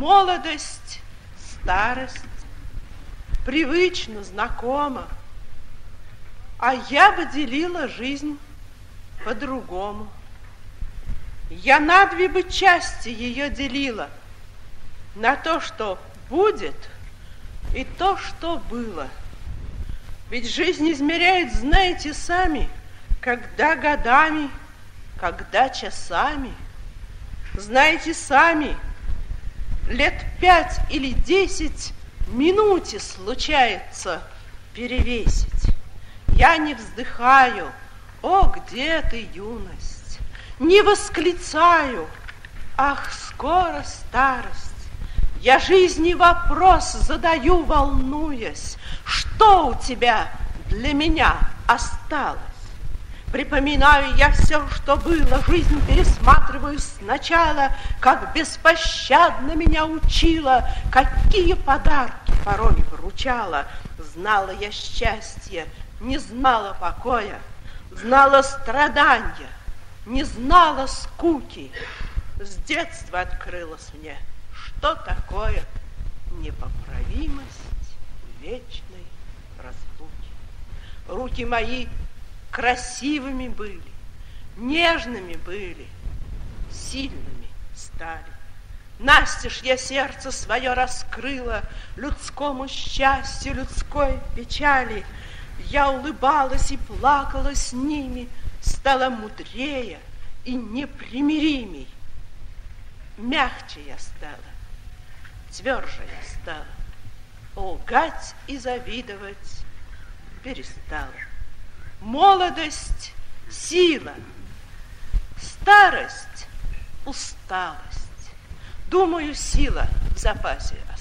Молодость, старость, привычно, знакомо. А я бы делила жизнь по-другому. Я на две бы части ее делила. На то, что будет, и то, что было. Ведь жизнь измеряет, знаете сами, когда годами, когда часами. Знаете сами, лет пять или десять минуте случается перевесить. Я не вздыхаю, о, где ты, юность, не восклицаю, ах, скоро старость. Я жизни вопрос задаю, волнуясь, что у тебя для меня осталось? Припоминаю я все, что было, жизнь пересматриваю сначала, как беспощадно меня учила, какие подарки порой вручала. Знала я счастье, не знала покоя, знала страдания, не знала скуки. С детства открылось мне, что такое непоправимость вечной разлуки. Руки мои красивыми были, нежными были, сильными стали. Настежь я сердце свое раскрыла людскому счастью, людской печали. Я улыбалась и плакала с ними, стала мудрее и непримиримей. Мягче я стала, тверже я стала, лгать и завидовать перестала. Молодость – сила, старость – усталость. Думаю, сила в запасе осталась.